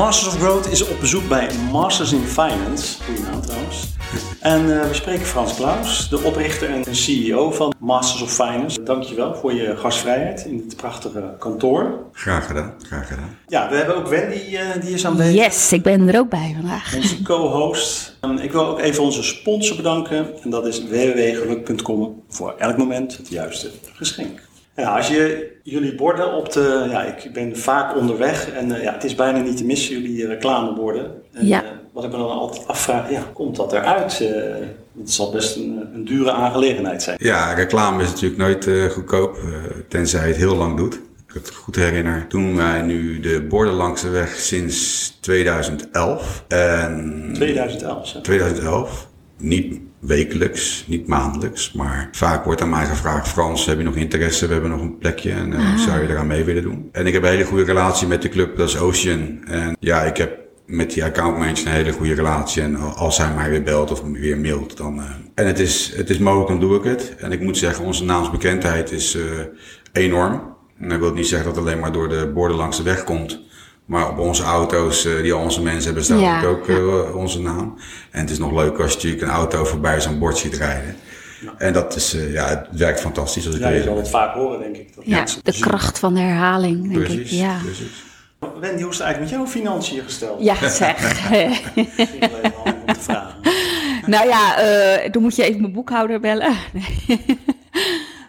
Masters of Growth is op bezoek bij Masters in Finance. Goeie naam trouwens. En eh, we spreken Frans Klaus, de oprichter en CEO van Masters of Finance. Dankjewel voor je gastvrijheid in dit prachtige kantoor. Graag gedaan, graag gedaan. Ja, we hebben ook Wendy, uh, die is aanwezig. Yes, ik ben er ook bij vandaag. Onze co-host. Um, ik wil ook even onze sponsor bedanken. En dat is www.geluk.com voor elk moment het juiste geschenk. Ja, als je jullie borden op de. Ja, ik ben vaak onderweg en uh, ja, het is bijna niet te missen, jullie reclameborden. En, ja. Uh, wat ik me dan altijd afvraag, ja, komt dat eruit? Uh, het zal best een, een, dure aangelegenheid zijn. Ja, reclame is natuurlijk nooit goedkoop, tenzij je het heel lang doet. Ik het goed herinner, doen wij nu de borden langs de weg sinds 2011. En 2011, hè? 2011. Niet wekelijks, niet maandelijks, maar vaak wordt aan mij gevraagd: Frans, heb je nog interesse? We hebben nog een plekje en uh, zou je eraan mee willen doen? En ik heb een hele goede relatie met de club, dat is Ocean. En ja, ik heb met die accountmanager een hele goede relatie. En als hij mij weer belt of weer mailt, dan. Uh, en het is, het is mogelijk, dan doe ik het. En ik moet zeggen, onze naamsbekendheid is uh, enorm. En dat wil niet zeggen dat het alleen maar door de borden langs de weg komt. Maar op onze auto's, uh, die al onze mensen hebben, staat ja, ook uh, ja. onze naam. En het is nog leuk als je natuurlijk een auto voorbij zo'n bord ziet rijden. Ja. En dat is, uh, ja, het werkt fantastisch. Als ik ja, je zal het vaak horen, denk ik. Dat ja, de kracht van de herhaling, denk precies, ik. Ja. Precies. Wendy, hoe is het eigenlijk met jouw financiën gesteld? Ja, zeg. Misschien om te vragen. nou ja, dan moet je even mijn boekhouder bellen. Nee.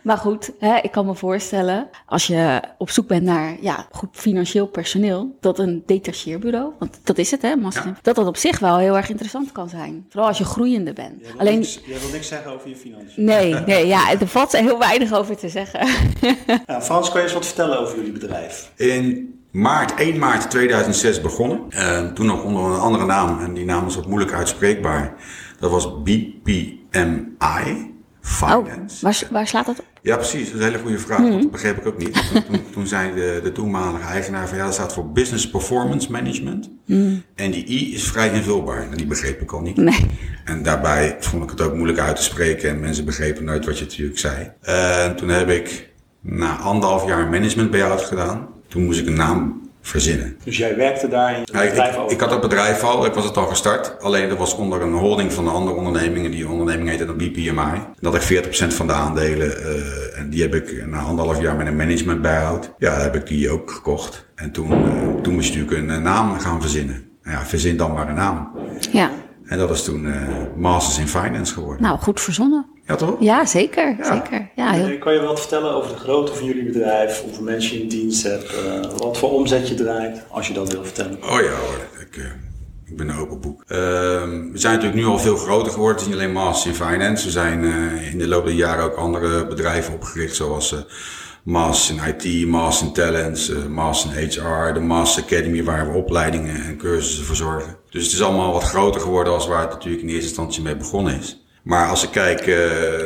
Maar goed, hè, ik kan me voorstellen, als je op zoek bent naar ja, goed financieel personeel, dat een detacheerbureau, want dat is het hè, Master, ja. dat dat op zich wel heel erg interessant kan zijn. Vooral als je groeiende bent. Jij wil, Alleen, niks, jij wil niks zeggen over je financiën? Nee, nee ja, er valt heel weinig over te zeggen. ja, Frans, kan je eens wat vertellen over jullie bedrijf? In maart, 1 maart 2006 begonnen. Uh, toen nog onder een andere naam, en die naam is wat moeilijk uitspreekbaar. Dat was BPMI. Finance. Oh, waar, waar, slaat dat op? Ja, precies. Dat is een hele goede vraag. Mm. Dat begreep ik ook niet. Toen, zei de, de toenmalige eigenaar van ja, dat staat voor Business Performance Management. Mm. En die I is vrij invulbaar. En die begreep ik al niet. Nee. En daarbij vond ik het ook moeilijk uit te spreken. En mensen begrepen nooit wat je natuurlijk zei. En toen heb ik na anderhalf jaar management buyout gedaan. Toen moest ik een naam verzinnen. Dus jij werkte daar in het bedrijf ik, ik, had het bedrijf al, ik was het al gestart. Alleen dat was onder een holding van de andere ondernemingen. Die onderneming heette dan BPMI. Dat ik 40% van de aandelen, uh, en die heb ik na anderhalf jaar met een management buyout. Ja, heb ik die ook gekocht. En toen, uh, toen moest je natuurlijk een naam gaan verzinnen. Nou ja, verzin dan maar een naam. Ja. En dat is toen Masters in Finance geworden. Nou, goed verzonnen. Ja, toch? Ja, zeker. Ja. zeker. Ja, heel... Kan je wat vertellen over de grootte van jullie bedrijf? Hoeveel mensen je in dienst hebt? Uh, wat voor omzet je draait? Als je dat wil vertellen. Oh ja hoor. Ik, uh, ik ben een open boek. Uh, we zijn natuurlijk nu al veel groter geworden. Het is niet alleen Masters in Finance. We zijn in de loop der jaren ook andere bedrijven opgericht. Zoals Masters in IT, Masters in Talents, Masters in HR. De Masters Academy waar we opleidingen en cursussen voor zorgen. Dus het is allemaal wat groter geworden als waar het natuurlijk in eerste instantie mee begonnen is. Maar als ik kijk uh,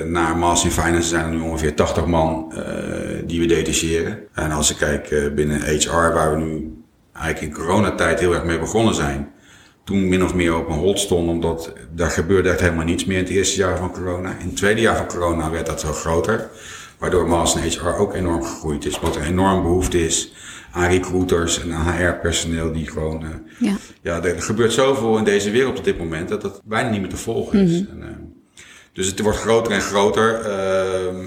naar Master in Finance, zijn er nu ongeveer 80 man uh, die we detacheren. En als ik kijk uh, binnen HR, waar we nu eigenlijk in coronatijd heel erg mee begonnen zijn. Toen min of meer op een hold stonden, omdat daar gebeurde echt helemaal niets meer in het eerste jaar van corona. In het tweede jaar van corona werd dat veel groter. Waardoor Master in HR ook enorm gegroeid is. Wat er enorm behoefte is aan recruiters en aan HR-personeel die gewoon... ja. ja, er gebeurt zoveel in deze wereld op dit moment dat het bijna niet meer te volgen is. Mhm. En, dus het wordt groter en groter. Uh,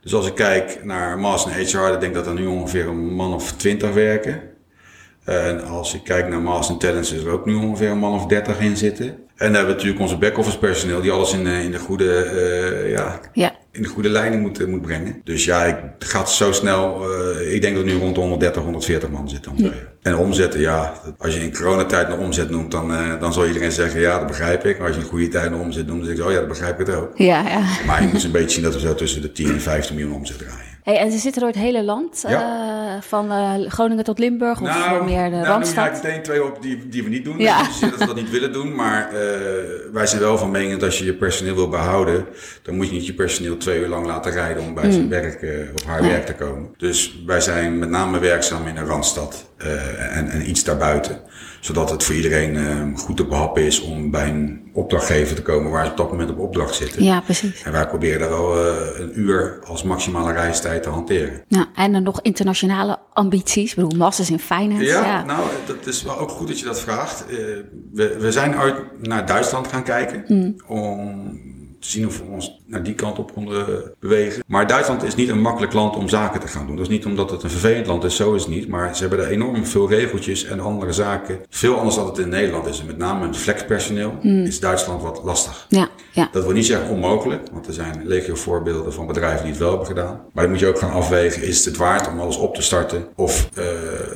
dus als ik kijk naar Master en HR, dan denk ik dat er nu ongeveer een man of twintig werken. En als ik kijk naar Master Talents, is er ook nu ongeveer een man of dertig in zitten. En dan hebben we natuurlijk onze back-office personeel die alles in, in de goede, uh, ja, ja, in de goede lijnen moet, moet brengen. Dus ja, het gaat zo snel. Uh, ik denk dat nu rond de 130, 140 man zitten. Ja. En omzetten, ja. Als je in coronatijd een omzet noemt, dan, uh, dan zal iedereen zeggen, ja, dat begrijp ik. Maar als je in goede tijd een omzet noemt, dan zeg ik, oh ja, dat begrijp ik het ook. Ja, ja. Maar je moet een beetje zien dat we zo tussen de 10 en 15 miljoen omzet draaien. Hey, en ze zitten door het hele land, ja. uh, van uh, Groningen tot Limburg of nou, meer de nou, Randstad? Nou, meteen twee op die, die we niet doen. Ja. Dus dat we dat niet willen doen. Maar uh, wij zijn wel van mening dat als je je personeel wil behouden, dan moet je niet je personeel twee uur lang laten rijden om bij mm. zijn werk of haar Nee. werk te komen. Dus wij zijn met name werkzaam in de Randstad en, en iets daarbuiten. Zodat het voor iedereen uh, goed te behappen is om bij een opdrachtgever te komen waar ze op dat moment op opdracht zitten. Ja, precies. En wij proberen daar wel uh, een uur als maximale reistijd te hanteren. Ja, en dan nog internationale ambities. Ik bedoel, masters in finance. Ja, Ja, nou, dat is wel ook goed dat je dat vraagt. Uh, we, we zijn uit naar Duitsland gaan kijken om te zien of we ons naar die kant op konden bewegen. Maar Duitsland is niet een makkelijk land om zaken te gaan doen. Dat is niet omdat het een vervelend land is, zo is het niet. Maar ze hebben daar enorm veel regeltjes en andere zaken. Veel anders dan het in Nederland is. En met name met flexpersoneel is Duitsland wat lastig. ja, ja. Dat wil niet zeggen onmogelijk, want er zijn legio voorbeelden van bedrijven die het wel hebben gedaan. Maar dan moet je ook gaan afwegen, is het het waard om alles op te starten? Of uh,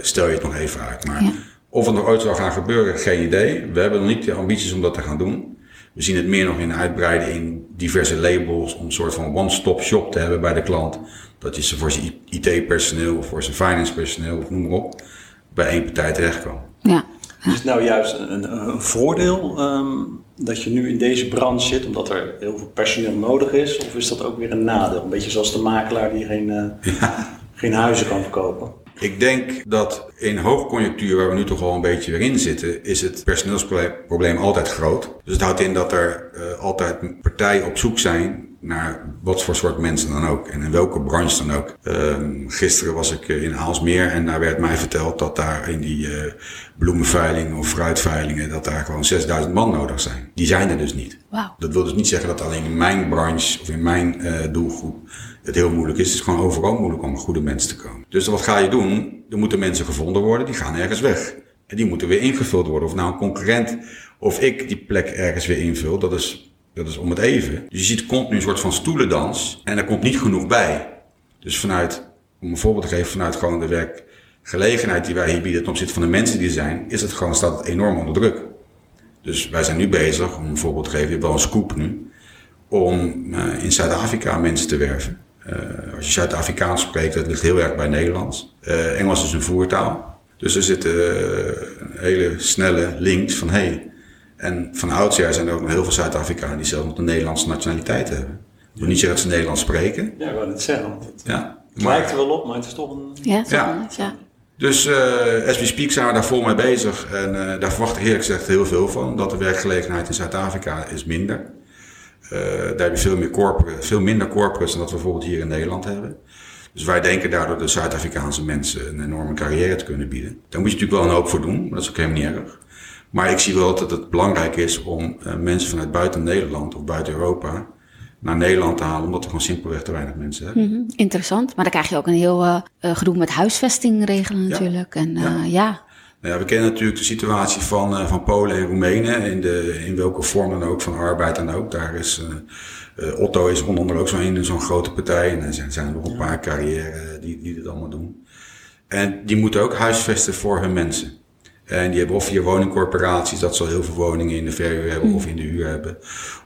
stel je het nog even uit? Maar Ja. of het nog ooit zal gaan gebeuren, geen idee. We hebben nog niet de ambities om dat te gaan doen. We zien het meer nog in uitbreiden in diverse labels, om een soort van one-stop shop te hebben bij de klant. Dat je ze voor zijn IT-personeel of voor zijn finance-personeel of noem maar op, bij één partij terechtkomen. ja. Is het nou juist een, een voordeel um, dat je nu in deze branche zit, omdat er heel veel personeel nodig is? Of is dat ook weer een nadeel? Een beetje zoals de makelaar die geen, uh, Ja. geen huizen kan verkopen. Ik denk dat in hoogconjunctuur, waar we nu toch wel een beetje weer in zitten, is het personeelsprobleem altijd groot. Dus het houdt in dat er uh, altijd partijen op zoek zijn naar wat voor soort mensen dan ook. En in welke branche dan ook. Uh, gisteren was ik in Aalsmeer en daar werd mij verteld dat daar in die uh, bloemenveilingen of fruitveilingen, dat daar gewoon 6000 man nodig zijn. Die zijn er dus niet. Wow. Dat wil dus niet zeggen dat alleen in mijn branche of in mijn uh, doelgroep het heel moeilijk is. Het is gewoon overal moeilijk om goede mensen te komen. Dus wat ga je doen? Er moeten mensen gevonden worden, die gaan ergens weg. En die moeten weer ingevuld worden. Of nou een concurrent of ik die plek ergens weer invul, dat is, dat is om het even. Dus je ziet continu een soort van stoelendans en er komt niet genoeg bij. Dus vanuit, om een voorbeeld te geven, vanuit gewoon de werkgelegenheid die wij hier bieden ten opzichte van de mensen die er zijn, is het gewoon, staat het enorm onder druk. Dus wij zijn nu bezig, om een voorbeeld te geven, je hebt wel een scoop nu, om uh, in Zuid-Afrika mensen te werven. Uh, als je Zuid-Afrikaans spreekt, dat ligt heel erg bij Nederlands. Uh, Engels is een voertaal. Dus er zitten hele snelle links van hey. En van oudsher zijn er ook nog heel veel Zuid-Afrikanen die zelf nog de Nederlandse nationaliteit hebben. Ik wil niet zeggen dat ze Nederlands spreken. Ja, ik wil het zeggen. Want het, ja, het lijkt er wel op, maar het is toch een... Ja, het is Ja. anders, ja. Dus uh, as we speak zijn we daar vol mee bezig. En uh, daar verwacht ik eerlijk gezegd heel veel van. Dat de werkgelegenheid in Zuid-Afrika is minder. Uh, daar heb je veel, meer corporate, veel minder corporates dan dat we bijvoorbeeld hier in Nederland hebben. Dus wij denken daardoor de Zuid-Afrikaanse mensen een enorme carrière te kunnen bieden. Daar moet je natuurlijk wel een hoop voor doen, maar dat is ook helemaal niet erg. Maar ik zie wel dat het belangrijk is om uh, mensen vanuit buiten Nederland of buiten Europa naar Nederland te halen, omdat we gewoon simpelweg te weinig mensen hebben. Mm -hmm. Interessant. Maar dan krijg je ook een heel uh, gedoe met huisvesting regelen natuurlijk. Ja. En uh, ja. ja. Nou ja, we kennen natuurlijk de situatie van, uh, van Polen en Roemenen, in, de, in welke vorm dan ook, van arbeid dan ook. Daar is, Otto is onder andere ook zo'n zo'n grote partij en er zijn, zijn er nog een paar carrière die, die dit allemaal doen. En die moeten ook huisvesten voor hun mensen. En die hebben of via woningcorporaties, dat ze al heel veel woningen in de verhuur hebben mm. of in de huur hebben.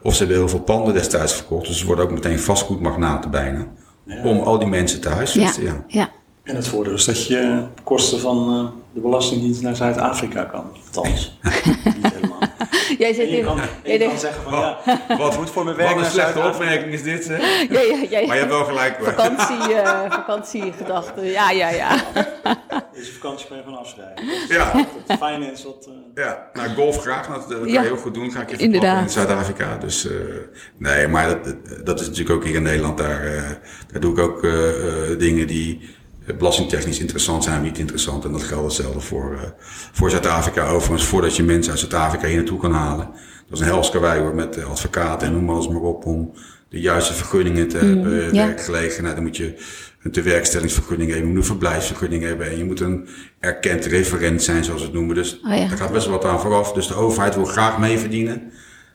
Of ze hebben heel veel panden destijds verkocht, dus ze worden ook meteen vastgoedmagnaten bijna. Ja. Om al die mensen te huisvesten, ja. ja. ja. En het voordeel is dat je kosten van uh, de Belastingdienst naar Zuid-Afrika kan. Althans. Jij zit je in... kan, je kan zeggen van ja, wat, moet voor mijn werk Wat een slechte opmerking is dit, hè? Ja, ja, ja, maar je hebt wel gelijk. Vakantie, uh, vakantiegedachten, ja, ja, ja. Deze vakantie ben je van afschrijven. Ja. Het finance wat... Uh... Ja, nou golf graag, dat, dat kan Ja. je heel goed doen. Ga ik even Inderdaad. in Zuid-Afrika. Dus uh, nee, maar dat, dat is natuurlijk ook hier in Nederland. Daar, uh, daar doe ik ook uh, dingen die belastingtechnisch interessant zijn, niet interessant. En dat geldt hetzelfde voor, uh, voor Zuid-Afrika. Overigens, voordat je mensen uit Zuid-Afrika hier naartoe kan halen. Dat is een hels karwei hoor, met advocaten en noem alles maar op. Om de juiste vergunningen te hebben, mm, ja. werkgelegenheid. Dan moet je een tewerkstellingsvergunning hebben, je moet een verblijfsvergunning hebben. En je moet een erkend referent zijn, zoals we het noemen. Dus oh ja. daar gaat best wel wat aan vooraf. Dus de overheid wil graag mee verdienen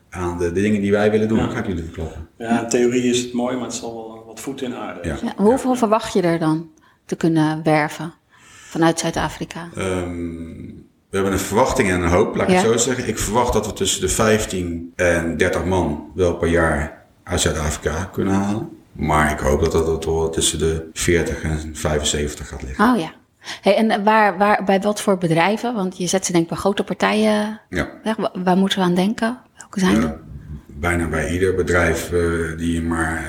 aan de, de dingen die wij willen doen. Ja. Dat ga ik jullie verklappen. Ja, in theorie is het mooi, maar het zal wel wat voet in aarde. Ja. Ja, hoeveel verwacht je er dan te kunnen werven vanuit Zuid-Afrika? Um, we hebben een verwachting en een hoop, laat ik Ja. het zo zeggen. Ik verwacht dat we tussen de 15 en 30 man wel per jaar uit Zuid-Afrika kunnen halen. Maar ik hoop dat dat wel tussen de 40 en 75 gaat liggen. Oh ja. Hey, en waar, waar, bij wat voor bedrijven? Want je zet ze denk ik bij grote partijen Ja. weg. Waar moeten we aan denken? Welke zijn Ja, er? bijna bij ieder bedrijf uh, die je maar...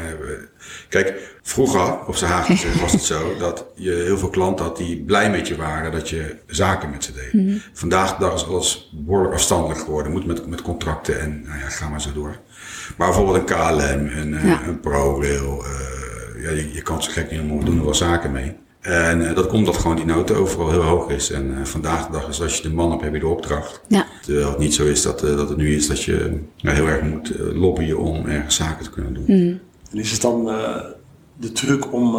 kijk, vroeger, op zijn Haagse was het zo, dat je heel veel klanten had die blij met je waren dat je zaken met ze deed. Mm Vandaag de dag is alles behoorlijk afstandelijk geworden. Moet met, met contracten en nou ja, ga maar zo door. Maar bijvoorbeeld een KLM, een, ja. een ProRail, ja, je, je, kan zo gek niet om doen er wel zaken mee. En uh, dat komt omdat gewoon die noten overal heel hoog is. En uh, vandaag de dag is als je de man hebt, heb je de opdracht. Ja. Terwijl het niet zo is dat, uh, dat het nu is dat je heel erg moet lobbyen om ergens zaken te kunnen doen. Mm. En is het dan de truc om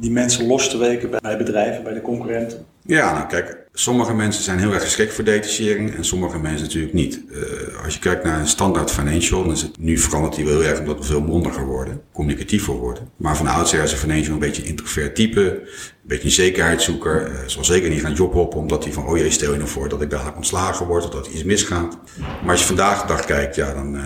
die mensen los te weken bij bedrijven, bij de concurrenten? Ja, nou kijk, sommige mensen zijn heel erg geschikt voor detachering en sommige mensen natuurlijk niet. Uh, als je kijkt naar een standaard financial, dan is het nu veranderd die wel heel erg omdat we veel mondiger worden, communicatiever worden. Maar van oudsher is een financial een beetje een introvert type, een beetje een zekerheidszoeker. Uh, zal zeker niet gaan jobhoppen omdat hij van, oh jee, stel je nou voor dat ik dadelijk ontslagen word of dat iets misgaat. Maar als je vandaag de dag kijkt, ja, dan,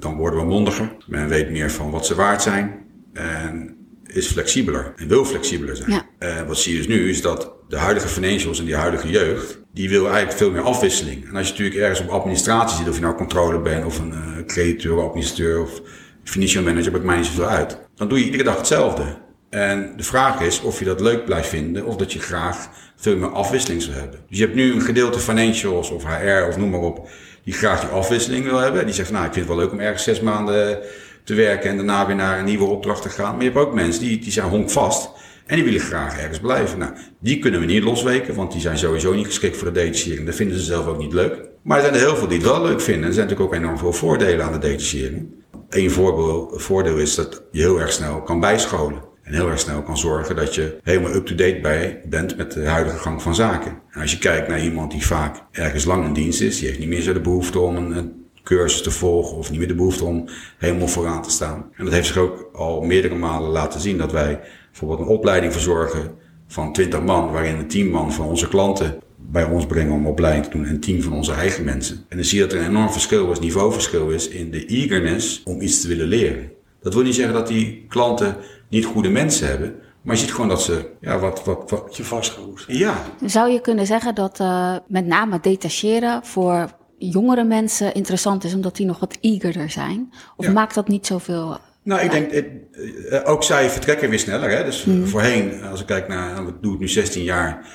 dan worden we mondiger. Men weet meer van wat ze waard zijn. En is flexibeler en wil flexibeler zijn. Ja. Uh, wat zie je dus nu is dat de huidige financials en die huidige jeugd, die wil eigenlijk veel meer afwisseling. En als je natuurlijk ergens op administratie zit, of je nou controle bent, of een uh, crediteur, administrateur of financial manager, maakt mij niet zoveel uit. Dan doe je iedere dag hetzelfde. En de vraag is of je dat leuk blijft vinden, of dat je graag veel meer afwisseling zou hebben. Dus je hebt nu een gedeelte financials of HR of noem maar op, die graag die afwisseling wil hebben. Die zegt, nou, ik vind het wel leuk om ergens zes maanden te werken en daarna weer naar een nieuwe opdracht te gaan. Maar je hebt ook mensen die, die zijn honkvast en die willen graag ergens blijven. Nou, die kunnen we niet losweken, want die zijn sowieso niet geschikt voor de detachering. Dat vinden ze zelf ook niet leuk. Maar er zijn er heel veel die het wel leuk vinden. Er zijn natuurlijk ook enorm veel voordelen aan de detachering. Eén voordeel is dat je heel erg snel kan bijscholen. En heel erg snel kan zorgen dat je helemaal up-to-date bij bent met de huidige gang van zaken. En als je kijkt naar iemand die vaak ergens lang in dienst is, die heeft niet meer zo de behoefte om een cursus te volgen of niet meer de behoefte om helemaal vooraan te staan. En dat heeft zich ook al meerdere malen laten zien dat wij bijvoorbeeld een opleiding verzorgen van 20 man, waarin een 10 man van onze klanten bij ons brengen om opleiding te doen en 10 van onze eigen mensen. En dan zie je dat er een enorm verschil is, niveauverschil is in de eagerness om iets te willen leren. Dat wil niet zeggen dat die klanten niet goede mensen hebben, maar je ziet gewoon dat ze, ja, wat, wat, wat... Je vastgeroest. Ja. Zou je kunnen zeggen dat uh, met name detacheren voor jongere mensen interessant is, omdat die nog wat eagerder zijn? Of maakt dat niet zoveel nou, ik denk, eh, ook zij vertrekken weer sneller. Hè? Dus mm. voorheen, als ik kijk naar, nou, ik doe het nu 16 jaar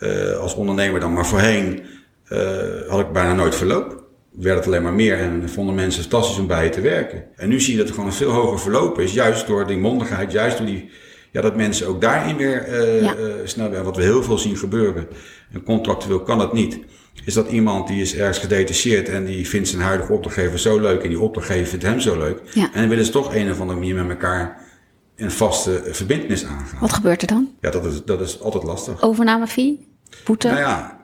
uh, als ondernemer dan, maar voorheen uh, had ik bijna nooit verloop. Werd het alleen maar meer en vonden mensen fantastisch om bij je te werken. En nu zie je dat er gewoon een veel hoger verloop is, juist door die mondigheid, juist door die, ja, dat mensen ook daarin weer uh, ja. snel werden. Wat we heel veel zien gebeuren. En contractueel kan dat niet is dat iemand die is ergens gedetacheerd en die vindt zijn huidige opdrachtgever zo leuk en die opdrachtgever vindt hem zo leuk. Ja. En dan willen ze toch een of andere manier met elkaar een vaste verbindenis aangaan. Wat gebeurt er dan? Ja, dat is, dat is altijd lastig. Overnamefee? Boete? Nou ja,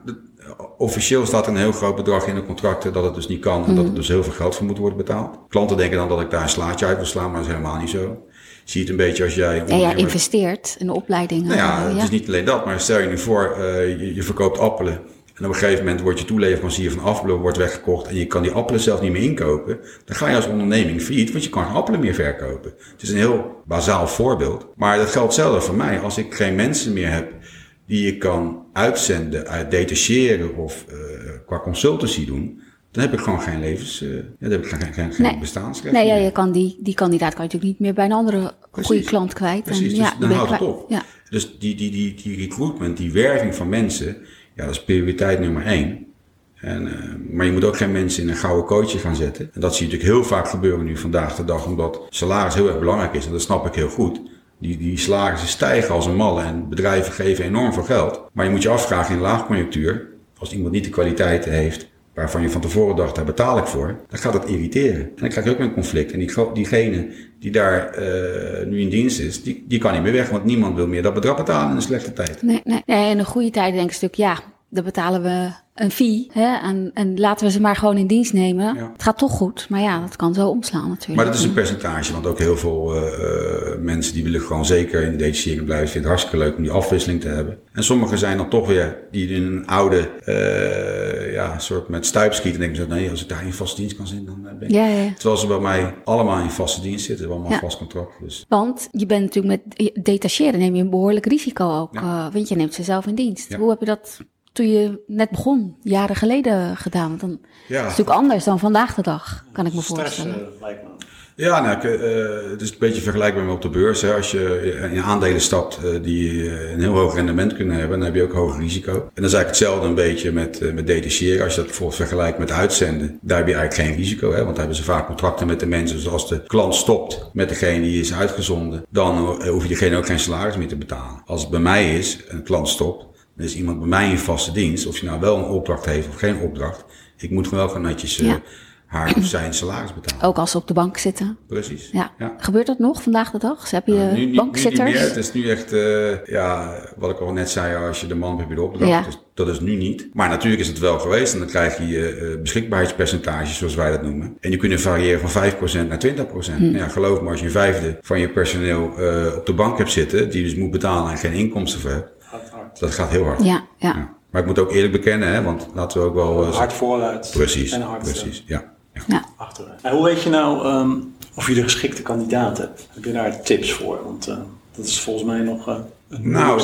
officieel staat een heel groot bedrag in de contracten dat het dus niet kan en dat er mhm. dus heel veel geld voor moet worden betaald. Klanten denken dan dat ik daar een slaatje uit wil slaan, maar dat is helemaal niet zo. Zie het een beetje als jij... Ja, jij investeert in de opleiding. Nou ja, het is niet alleen dat, maar stel je nu voor, uh, je, je verkoopt appelen en op een gegeven moment wordt je toeleverancier van appelen wordt weggekocht en je kan die appelen zelf niet meer inkopen. Dan ga je als onderneming failliet, want je kan geen appelen meer verkopen. Het is een heel bazaal voorbeeld. Maar dat geldt zelf voor mij. Als ik geen mensen meer heb die je kan uitzenden, uit detacheren of uh, qua consultancy doen, dan heb ik gewoon geen levens, uh, dan heb ik geen, geen, geen nee. bestaansrecht. Nee, ja, je kan die, die kandidaat kan je natuurlijk niet meer bij een andere goede klant kwijt. Precies, en, dus ja, dan houdt het op. Ja. Dus die, die, die, die recruitment, die werving van mensen, ja, dat is prioriteit nummer één. En, uh, maar je moet ook geen mensen in een gouden coachje gaan zetten. En dat zie je natuurlijk heel vaak gebeuren nu vandaag de dag, omdat salaris heel erg belangrijk is. En dat snap ik heel goed. Die, die salarissen stijgen als een malle en bedrijven geven enorm veel geld. Maar je moet je afvragen in laagconjunctuur, als iemand niet de kwaliteiten heeft waarvan je van tevoren dacht, daar betaal ik voor, dan gaat dat irriteren. En dan krijg je ook een conflict. En die, diegene die daar uh, nu in dienst is, die, die kan niet meer weg, want niemand wil meer dat bedrag betalen in een slechte tijd. Nee, nee, nee in een goede tijd denk ik een stuk, ja, dan betalen we een fee hè, en, en laten we ze maar gewoon in dienst nemen. Het gaat toch goed, maar ja, dat kan zo omslaan natuurlijk. Maar dat is een percentage, want ook heel veel uh, mensen die willen gewoon zeker in de detachering blijven. Vinden het hartstikke leuk om die afwisseling te hebben. En sommigen zijn dan toch weer die in een oude uh, ja, soort met stuipschieten denken ze, nee, als ik daar in vaste dienst kan zitten, dan ben ik... Ja, ja. Terwijl ze bij mij allemaal in vaste dienst zitten, allemaal ja. vast contract. Dus. Want je bent natuurlijk met detacheren neem je een behoorlijk risico ook, uh, want je neemt ze zelf in dienst. Hoe heb je dat toen je net begon, jaren geleden gedaan? Want dan Ja. is het natuurlijk anders dan vandaag de dag, kan ik me Stress, voorstellen. eh, lijkt me. Ja, nou, ik, eh, het is een beetje vergelijkbaar met op de beurs. Hè. Als je in aandelen stapt eh, die een heel hoog rendement kunnen hebben, dan heb je ook hoog risico. En dat is eigenlijk hetzelfde een beetje met, eh, met detacheren. Als je dat bijvoorbeeld vergelijkt met uitzenden, daar heb je eigenlijk geen risico. Hè, want daar hebben ze vaak contracten met de mensen. Dus als de klant stopt met degene die is uitgezonden, dan hoef je diegene ook geen salaris meer te betalen. Als het bij mij is, een klant stopt, is iemand bij mij in vaste dienst. Of je nou wel een opdracht heeft of geen opdracht. Ik moet gewoon wel gewoon netjes eh, haar of zijn salaris betalen. Ook als ze op de bank zitten. Precies. Ja. ja. Gebeurt dat nog vandaag de dag? Heb je Nou, nu, niet- nu niet bankzitters? meer. Het is nu echt, eh, ja, wat ik al net zei, als je de man hebt, heb je de opdracht. Ja. Dus dat is nu niet. Maar natuurlijk is het wel geweest. En dan krijg je eh, beschikbaarheidspercentages, zoals wij dat noemen. En die kunnen variëren van 5% naar 20%. Hm. Nou Ja, geloof me, als je een vijfde van je personeel op de bank hebt zitten, die dus moet betalen en geen inkomsten voor hebt. Dat gaat heel hard. Ja, ja. Ja. Maar ik moet ook eerlijk bekennen, hè, want laten we ook wel... eh, Hard vooruit. precies, En hard precies, ja. ja. achteruit. En hoe weet je nou ehm, of je de geschikte kandidaat hebt? Heb je daar tips voor? Want eh, dat is volgens mij nog eh het Nou,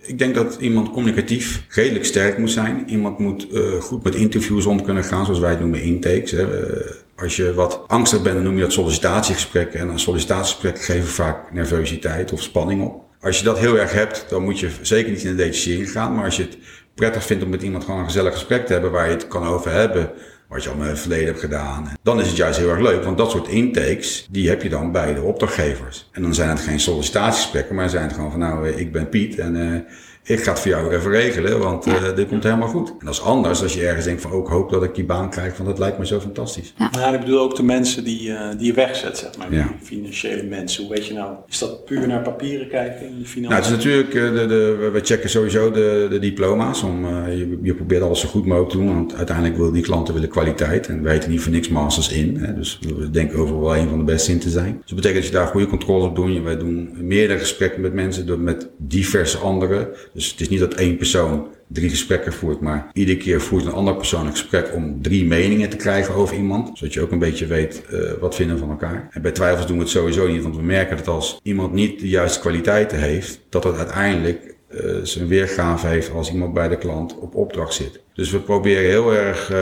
ik denk dat iemand communicatief redelijk sterk moet zijn. Iemand moet eh, goed met interviews om kunnen gaan, zoals wij het noemen intakes. Hè. Eh, als je wat angstig bent, dan noem je dat sollicitatiegesprekken. En een sollicitatiegesprek geven vaak nervositeit of spanning op. Als je dat heel erg hebt, dan moet je zeker niet in de detachering gaan. Maar als je het prettig vindt om met iemand gewoon een gezellig gesprek te hebben waar je het kan over hebben, wat je al met het verleden hebt gedaan. Dan is het juist heel erg leuk, want dat soort intakes, die heb je dan bij de opdrachtgevers. En dan zijn het geen sollicitatiegesprekken, maar zijn het gewoon van nou, eh, ik ben Piet en eh, ik ga het voor jou even regelen, want eh, dit komt helemaal goed. En dat is anders als je ergens denkt van, ook hoop dat ik die baan krijg, want dat lijkt me zo fantastisch. Nou, ik bedoel ook de mensen die, eh, die je wegzet, zeg maar. Ja. Die financiële mensen. Hoe weet je nou? Is dat puur naar papieren kijken in de financiën? Nou, het is natuurlijk, eh, de, de, we- we checken sowieso de, de diploma's. Om, eh, je, je probeert alles zo goed mogelijk te doen, want uiteindelijk willen die klanten willen kwaliteit. En wij heten niet voor niks masters in. Hè, dus we denken overal wel een van de beste in te zijn. Dus dat betekent dat je daar goede controles op doet. Wij doen meerdere gesprekken met mensen, door- met diverse anderen. Dus het is niet dat één persoon drie gesprekken voert, maar iedere keer voert een andere persoon een gesprek om drie meningen te krijgen over iemand. Zodat je ook een beetje weet eh, wat vinden van elkaar. En bij twijfels doen we het sowieso niet, want we merken dat als iemand niet de juiste kwaliteiten heeft, dat het uiteindelijk eh, zijn weergave heeft als iemand bij de klant op opdracht zit. Dus we proberen heel erg, eh,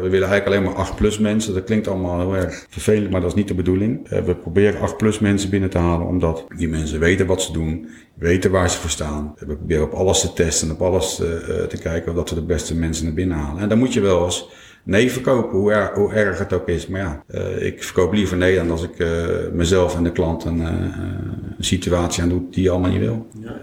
we willen eigenlijk alleen maar 8 plus mensen. Dat klinkt allemaal heel erg vervelend, maar dat is niet de bedoeling. Eh, we proberen 8 plus mensen binnen te halen, omdat die mensen weten wat ze doen, weten waar ze voor staan. We proberen op alles te testen en op alles eh, eh, te kijken of dat we de beste mensen naar binnen halen. En dan moet je wel eens nee verkopen, hoe, er- erg het ook is. Maar ja, eh, ik verkoop liever nee dan als ik eh, mezelf en de klant een, eh, situatie aan doe die je allemaal niet wil. Ja,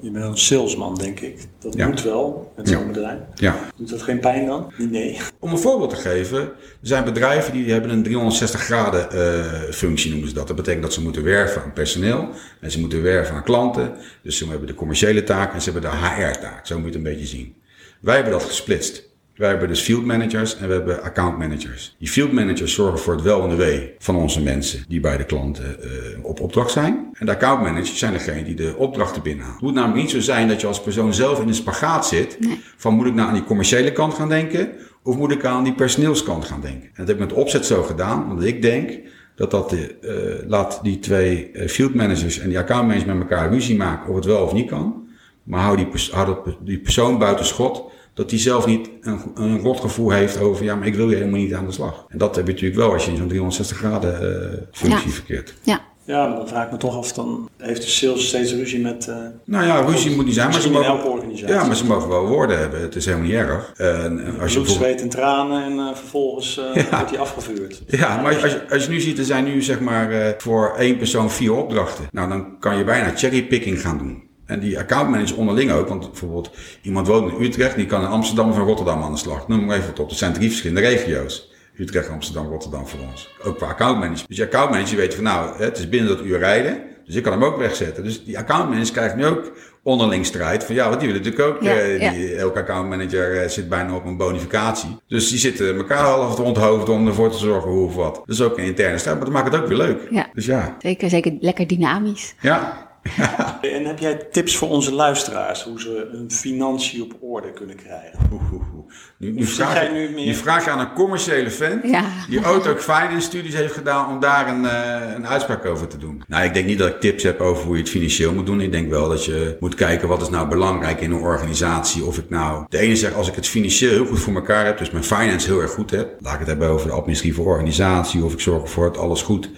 je bent een salesman, denk ik. Dat Ja. moet wel met zo'n Ja. bedrijf. Ja. Doet dat geen pijn dan? Nee. Om een voorbeeld te geven, er zijn bedrijven die hebben een 360 graden eh, functie noemen ze dat. Dat betekent dat ze moeten werven aan personeel en ze moeten werven aan klanten. Dus ze hebben de commerciële taak en ze hebben de HR-taak. Zo moet je het een beetje zien. Wij hebben dat gesplitst. Wij hebben dus field managers en we hebben account managers. Die field managers zorgen voor het wel en de wee van onze mensen die bij de klanten eh, op opdracht zijn. En de account managers zijn degene die de opdrachten binnenhalen. Het moet namelijk niet zo zijn dat je als persoon zelf in een spagaat zit. Van moet ik nou aan die commerciële kant gaan denken of moet ik aan die personeelskant gaan denken? En dat heb ik met opzet zo gedaan, omdat ik denk dat dat de, eh, laat die twee eh, field managers en die account managers met elkaar ruzie maken of het wel of niet kan. Maar hou die, pers- hou dat, die persoon buiten schot, dat die zelf niet een, een rotgevoel heeft over, ja, maar ik wil je helemaal niet aan de slag. En dat heb je natuurlijk wel als je in zo'n 360 graden eh, functie Ja. verkeert. Ja, Ja, maar dan vraag ik me toch af, dan heeft de sales steeds ruzie met... eh, Nou ja, ruzie moet niet zijn, maar ze, mogen, elke organisatie. ja, maar ze mogen wel woorden hebben. Het is helemaal niet erg. En, en als bloed, zweet en tranen en eh, vervolgens eh, Ja. wordt die afgevuurd. Ja, maar als je, als je nu ziet, er zijn nu zeg maar eh, voor één persoon vier opdrachten. Nou, dan kan je bijna cherrypicking gaan doen. En die accountmanager onderling ook, want bijvoorbeeld iemand woont in Utrecht, die kan in Amsterdam of in Rotterdam aan de slag. Noem maar even wat op. Dat zijn drie verschillende regio's. Utrecht, Amsterdam, Rotterdam voor ons. Ook voor accountmanager. Dus je accountmanager weet van nou, het is binnen dat uur rijden. Dus ik kan hem ook wegzetten. Dus die accountmanager krijgt nu ook onderling strijd. Van ja, want die willen natuurlijk ook. Ja, eh, ja. die, elke accountmanager eh, zit bijna op een bonificatie. Dus die zitten elkaar half rond hoofd om ervoor te zorgen hoe of wat. Dat is ook een interne strijd, maar dat maakt het ook weer leuk. Ja. Dus ja, zeker, zeker lekker dynamisch. ja. En heb jij tips voor onze luisteraars hoe ze hun financiën op orde kunnen krijgen? Oeh, oeh, oeh. Nu, nu, vraag, jij je- nu meer- nu vraag je aan een commerciële fan Ja. die ooit ook finance studies heeft gedaan om daar een, eh, een uitspraak over te doen. Nou, ik denk niet dat ik tips heb over hoe je het financieel moet doen. Ik denk wel dat je moet kijken wat is nou belangrijk in een organisatie. Of ik nou, de ene zegt als ik het financieel heel goed voor elkaar heb, dus mijn finance heel erg goed heb. Laat ik het hebben over de administratieve organisatie of ik zorg ervoor dat alles goed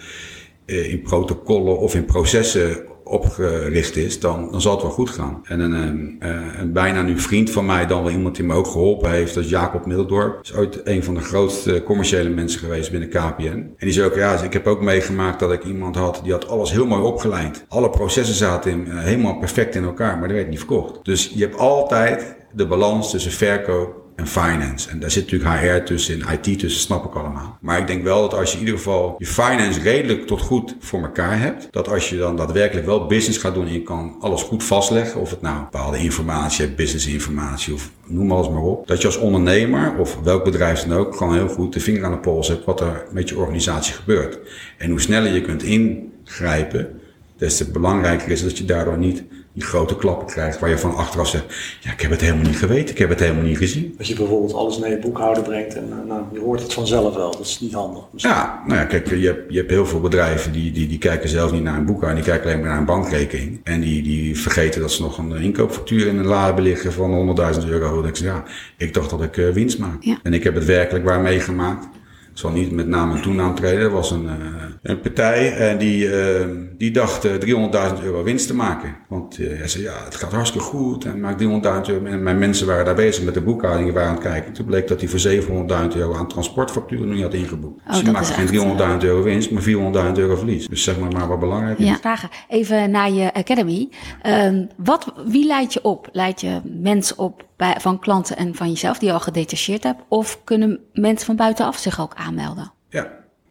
eh, in protocollen of in processen opgericht is, dan, dan zal het wel goed gaan. En een, eh, eh, een bijna nu vriend van mij, dan wel iemand die me ook geholpen heeft, dat is Jacob Mildorp. is ooit een van de grootste commerciële mensen geweest binnen KPN. En die zei ook, ja, ik heb ook meegemaakt dat ik iemand had, die had alles heel mooi opgeleid. Alle processen zaten in, eh, helemaal perfect in elkaar, maar er werd niet verkocht. Dus je hebt altijd de balans tussen verkoop en finance. En daar zit natuurlijk HR tussen, en IT tussen, snap ik allemaal. Maar ik denk wel dat als je in ieder geval je finance redelijk tot goed voor elkaar hebt, dat als je dan daadwerkelijk wel business gaat doen en je kan alles goed vastleggen, of het nou bepaalde informatie hebt, business informatie of noem alles maar op, dat je als ondernemer of welk bedrijf dan ook gewoon heel goed de vinger aan de pols hebt wat er met je organisatie gebeurt. En hoe sneller je kunt ingrijpen, des te belangrijker is dat je daardoor niet die grote klappen krijgt waar je van achteraf zegt, ja, ik heb het helemaal niet geweten, ik heb het helemaal niet gezien. Dat je bijvoorbeeld alles naar je boekhouder brengt en eh, nou, je hoort het vanzelf wel. Dat is niet handig. misschien. Ja, nou ja, kijk, je hebt, je hebt heel veel bedrijven die, die, die kijken zelf niet naar een boekhouder, die kijken alleen maar naar een bankrekening. En die, die vergeten dat ze nog een inkoopfactuur in een la hebben liggen van 100.000 euro. Dan denk ik, ja, ik dacht dat ik eh, winst maak. Ja. En ik heb het werkelijk waar meegemaakt. Ik zal niet met naam en toenaam treden. Er was een, eh, een partij en die, eh, die dacht eh, 300.000 euro winst te maken. Want eh, hij zei, ja, het gaat hartstikke goed en maakt 300.000 euro. En mijn mensen waren daar bezig met de boekhouding, die waren aan het kijken. Toen bleek dat hij voor 700.000 euro aan transportfacturen nog niet had ingeboekt. Oh, dus dat maakte geen echt, 300.000 euro winst, maar 400.000 euro verlies. Dus zeg maar maar wat belangrijk is. Ja, vragen. Even naar je academy. Ehm, wat, wie leidt je op? Leid je mensen op bij, van klanten en van jezelf die je al gedetacheerd hebt? Of kunnen mensen van buitenaf zich ook aanmelden? Ja,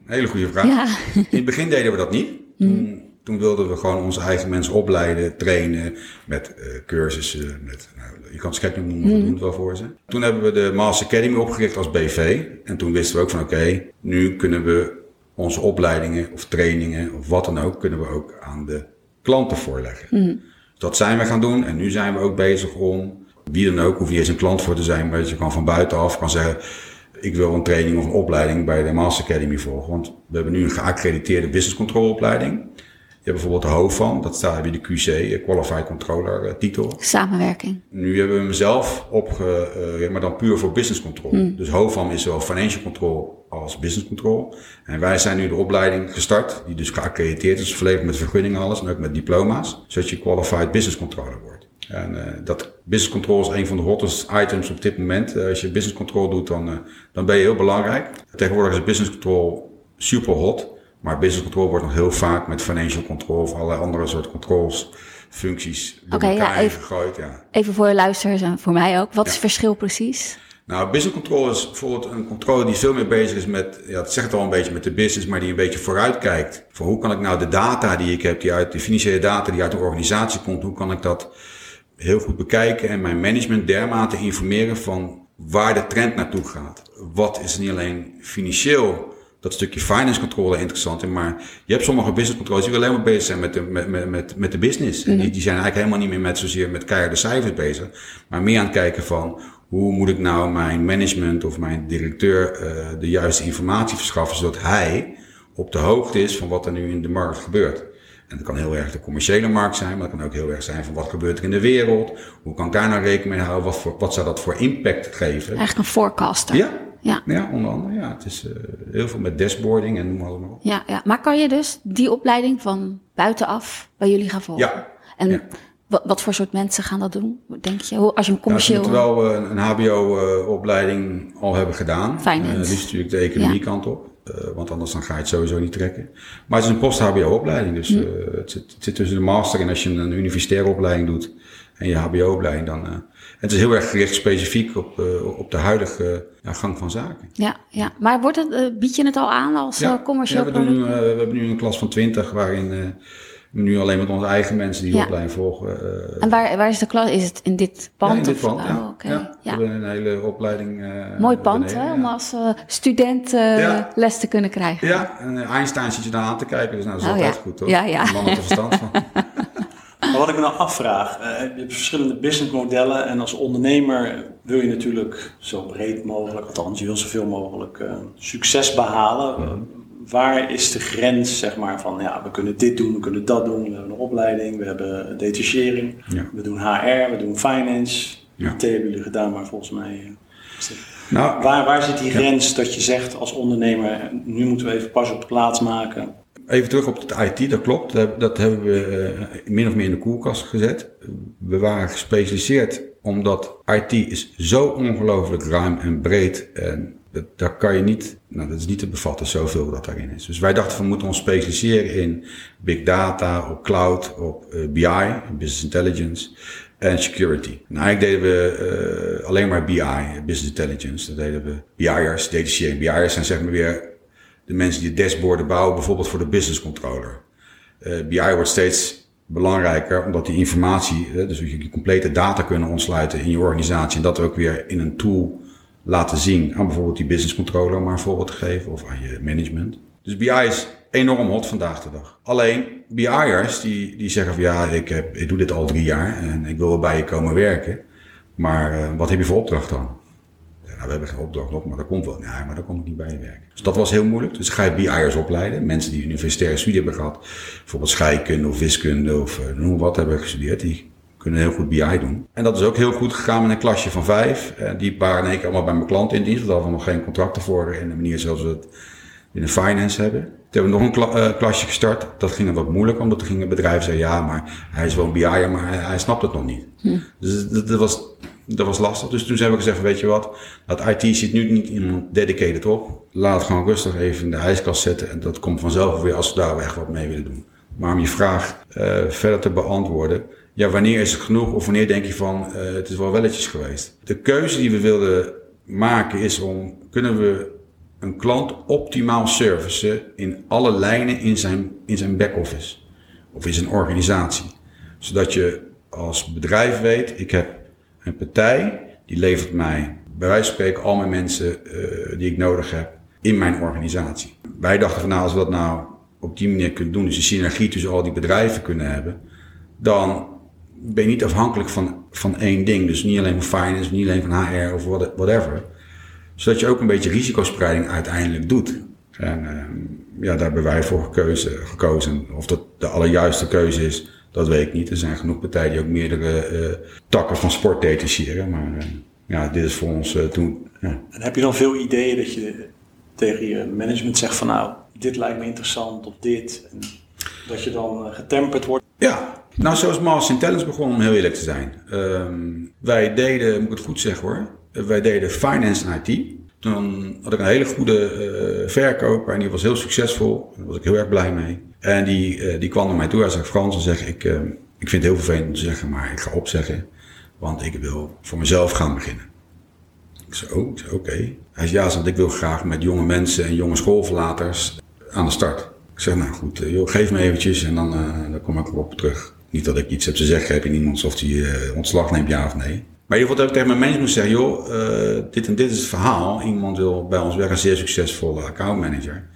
een hele goede vraag. Ja. In het begin deden we dat niet. Toen, toen wilden we gewoon onze eigen mensen opleiden, trainen met eh, cursussen. Met, nou, je kan het gek noemen, we doen het wel voor ze. Toen hebben we de Master Academy opgericht als BV. En toen wisten we ook van oké, nu kunnen we onze opleidingen of trainingen of wat dan ook, kunnen we ook aan de klanten voorleggen. Dat zijn we gaan doen en nu zijn we ook bezig om, wie dan ook, hoef je eens een klant voor te zijn, maar je kan van buitenaf kan zeggen, ik wil een training of een opleiding bij de Master Academy volgen. Want we hebben nu een geaccrediteerde business control opleiding. Je hebt bijvoorbeeld de HOVAM, dat staat bij de QC, Qualified Controller eh, titel. Samenwerking. Nu hebben we hem zelf opge, eh, maar dan puur voor business control. Dus HOVAM is zowel financial control als business control. En wij zijn nu de opleiding gestart, die dus geaccrediteerd is, volledig met vergunningen en alles, en ook met diploma's, zodat je qualified business controller wordt. En eh, dat business control is een van de hottest items op dit moment. Eh, als je business control doet, dan, eh, dan ben je heel belangrijk. Tegenwoordig is business control super hot. Maar business control wordt nog heel vaak met financial control of allerlei andere soort controls, functies door Oké, ja, elkaar even- gegooid. Ja. Even voor je luisteraars en voor mij ook. Wat is het verschil precies? Nou, business control is bijvoorbeeld een controle die veel meer bezig is met, ja, het zegt al een beetje met de business, maar die een beetje vooruitkijkt. Voor hoe kan ik nou de data die ik heb, die uit de financiële data die uit de organisatie komt, hoe kan ik dat heel goed bekijken en mijn management dermate informeren van waar de trend naartoe gaat. Wat is niet alleen financieel dat stukje finance controle interessant in, maar je hebt sommige business controllers die alleen maar bezig zijn met de, met, met, met, met de business. En die, die zijn eigenlijk helemaal niet meer met zozeer met keiharde cijfers bezig, maar meer aan het kijken van hoe moet ik nou mijn management of mijn directeur eh, de juiste informatie verschaffen, zodat hij op de hoogte is van wat er nu in de markt gebeurt. En dat kan heel erg de commerciële markt zijn, maar dat kan ook heel erg zijn van wat gebeurt er in de wereld. Hoe kan ik daar nou rekening mee houden? Wat, voor, wat zou dat voor impact geven? Eigenlijk een forecaster. Ja, Ja. ja onder andere. Ja, het is eh, heel veel met dashboarding en noem maar op. Ja, ja, maar kan je dus die opleiding van buitenaf bij jullie gaan volgen? Ja. En Ja. wat, wat voor soort mensen gaan dat doen? Denk je? Hoe- Als je hem Nou, ze commercieel... moeten wel eh, een HBO-opleiding al hebben gedaan. Eh, liefst natuurlijk de economiekant op. Eh, want anders dan ga je het sowieso niet trekken. Maar het is een post-HBO-opleiding. Dus Hm. eh, het, zit, het zit tussen de master en als je een universitaire opleiding doet en je HBO-opleiding, dan. eh, het is heel erg gericht specifiek op, op de huidige ja, gang van zaken. Ja, ja. Maar wordt het, bied je het al aan als eh, commercieel ja, we, doen we hebben nu een klas van 20 waarin nu alleen met onze eigen mensen die Ja. opleiding volgen. eh, En waar, waar is de klas? Is het in dit pand? ja, in dit of- pand, oh, ja. Ja, Ja. We hebben een hele opleiding. eh, Mooi pand, beneden, hè? ja. Om als eh, student Ja. les te kunnen krijgen. Ja, en Einstein zit je dan aan te kijken, dus nou, dat is Oh, altijd ja. goed, toch? Ja, ja. Een man er verstand van. Maar wat ik me nou afvraag, uh, je hebt verschillende businessmodellen en als ondernemer wil je natuurlijk zo breed mogelijk, althans je wil zoveel mogelijk uh, succes behalen. Waar is de grens, zeg maar, van ja, we kunnen dit doen, we kunnen dat doen, we hebben een opleiding, we hebben detachering, ja. we doen HR, we doen finance. Ja. Dat hebben jullie gedaan, maar volgens mij... Nou, waar, waar zit die grens dat je zegt als ondernemer, nu moeten we even pas op de plaats maken? Even terug op het IT, dat klopt. Dat, hebben we uh, min of meer in de koelkast gezet. We waren gespecialiseerd omdat IT is zo ongelooflijk ruim en breed. En dat, daar kan je niet, nou dat is niet te bevatten zoveel dat daarin is. Dus wij dachten we moeten ons specialiseren in big data, op cloud, op uh, BI, business intelligence en security. Nou, eigenlijk deden we uh, alleen maar BI, business intelligence. Dat deden we BI'ers, data sharing. BI'ers zijn zeg maar weer de mensen die dashboarden bouwen, bijvoorbeeld voor de business controller. Uh, BI wordt steeds belangrijker, omdat die informatie, dus je complete data kunnen ontsluiten in je organisatie en dat ook weer in een tool laten zien aan bijvoorbeeld die business controller, maar een voorbeeld te geven, of aan je management. Dus BI is enorm hot vandaag de dag. Alleen BI'ers die, die zeggen van ja, ik, heb, ik doe dit al drie jaar en ik wil bij je komen werken. Maar uh, wat heb je voor opdracht dan? Ja, we hebben geen opdracht op, maar dat komt wel. Ja, maar dan kom ik niet bij je werken. Dus dat was heel moeilijk. Dus ga je BI'ers opleiden. Mensen die universitaire studie hebben gehad. Bijvoorbeeld scheikunde of wiskunde of uh, noem wat hebben gestudeerd. Die kunnen heel goed BI doen. En dat is ook heel goed gegaan met een klasje van vijf. Uh, die waren in één keer allemaal bij mijn klant in dienst. Want daar hadden we nog geen contracten voor in de manier zoals we het in de finance hebben. Toen hebben we nog een kla uh, klasje gestart. Dat ging wat moeilijk, omdat er gingen bedrijven zeggen, ja, maar hij is wel een BI'er, maar hij, hij, snapt het nog niet. Hm. Dus dat, dat, was, dat was lastig. Dus toen hebben we gezegd, weet je wat, dat IT zit nu niet iemand dedicated op. Laat het gewoon rustig even in de ijskast zetten en dat komt vanzelf weer als we daar echt wat mee willen doen. Maar om je vraag uh, verder te beantwoorden, ja, wanneer is het genoeg of wanneer denk je van, uh, het is wel welletjes geweest. De keuze die we wilden maken is om, kunnen we een klant optimaal servicen in alle lijnen in zijn, in zijn back-office of in zijn organisatie. Zodat je als bedrijf weet, ik heb een partij die levert mij bij wijze van spreken al mijn mensen uh, die ik nodig heb in mijn organisatie. Wij dachten van nou, als we dat nou op die manier kunnen doen, dus die synergie tussen al die bedrijven kunnen hebben, dan ben je niet afhankelijk van, van één ding. Dus niet alleen van finance, niet alleen van HR of whatever zodat je ook een beetje risicospreiding uiteindelijk doet. En uh, ja, daar hebben wij voor gekozen, gekozen. Of dat de allerjuiste keuze is, dat weet ik niet. Er zijn genoeg partijen die ook meerdere uh, takken van sport detacheren. Maar uh, ja, dit is voor ons toen. Ja. En heb je dan veel ideeën dat je tegen je management zegt van nou, dit lijkt me interessant of dit. En dat je dan getemperd wordt? Ja, nou zoals Mars Intelligence begon om heel eerlijk te zijn. Um, wij deden, moet ik het goed zeggen hoor wij deden finance en IT. Toen had ik een hele goede uh, verkoper en die was heel succesvol. Daar was ik heel erg blij mee. En die, uh, die kwam naar mij toe. Hij zei, Frans, en zeg, ik, uh, ik vind het heel vervelend om te zeggen, maar ik ga opzeggen. Want ik wil voor mezelf gaan beginnen. Ik zei, oh, oké. Hij zei, ja, want ik wil graag met jonge mensen en jonge schoolverlaters aan de start. Ik zeg, nou goed, joh, geef me eventjes en dan, dan kom ik erop terug. Niet dat ik iets heb te zeggen heb in iemand of die ontslag neemt, ja of nee. Maar in ieder geval heb ik tegen mijn management zeggen, joh, dit en dit is het verhaal. Iemand wil bij ons werken, een zeer succesvolle accountmanager.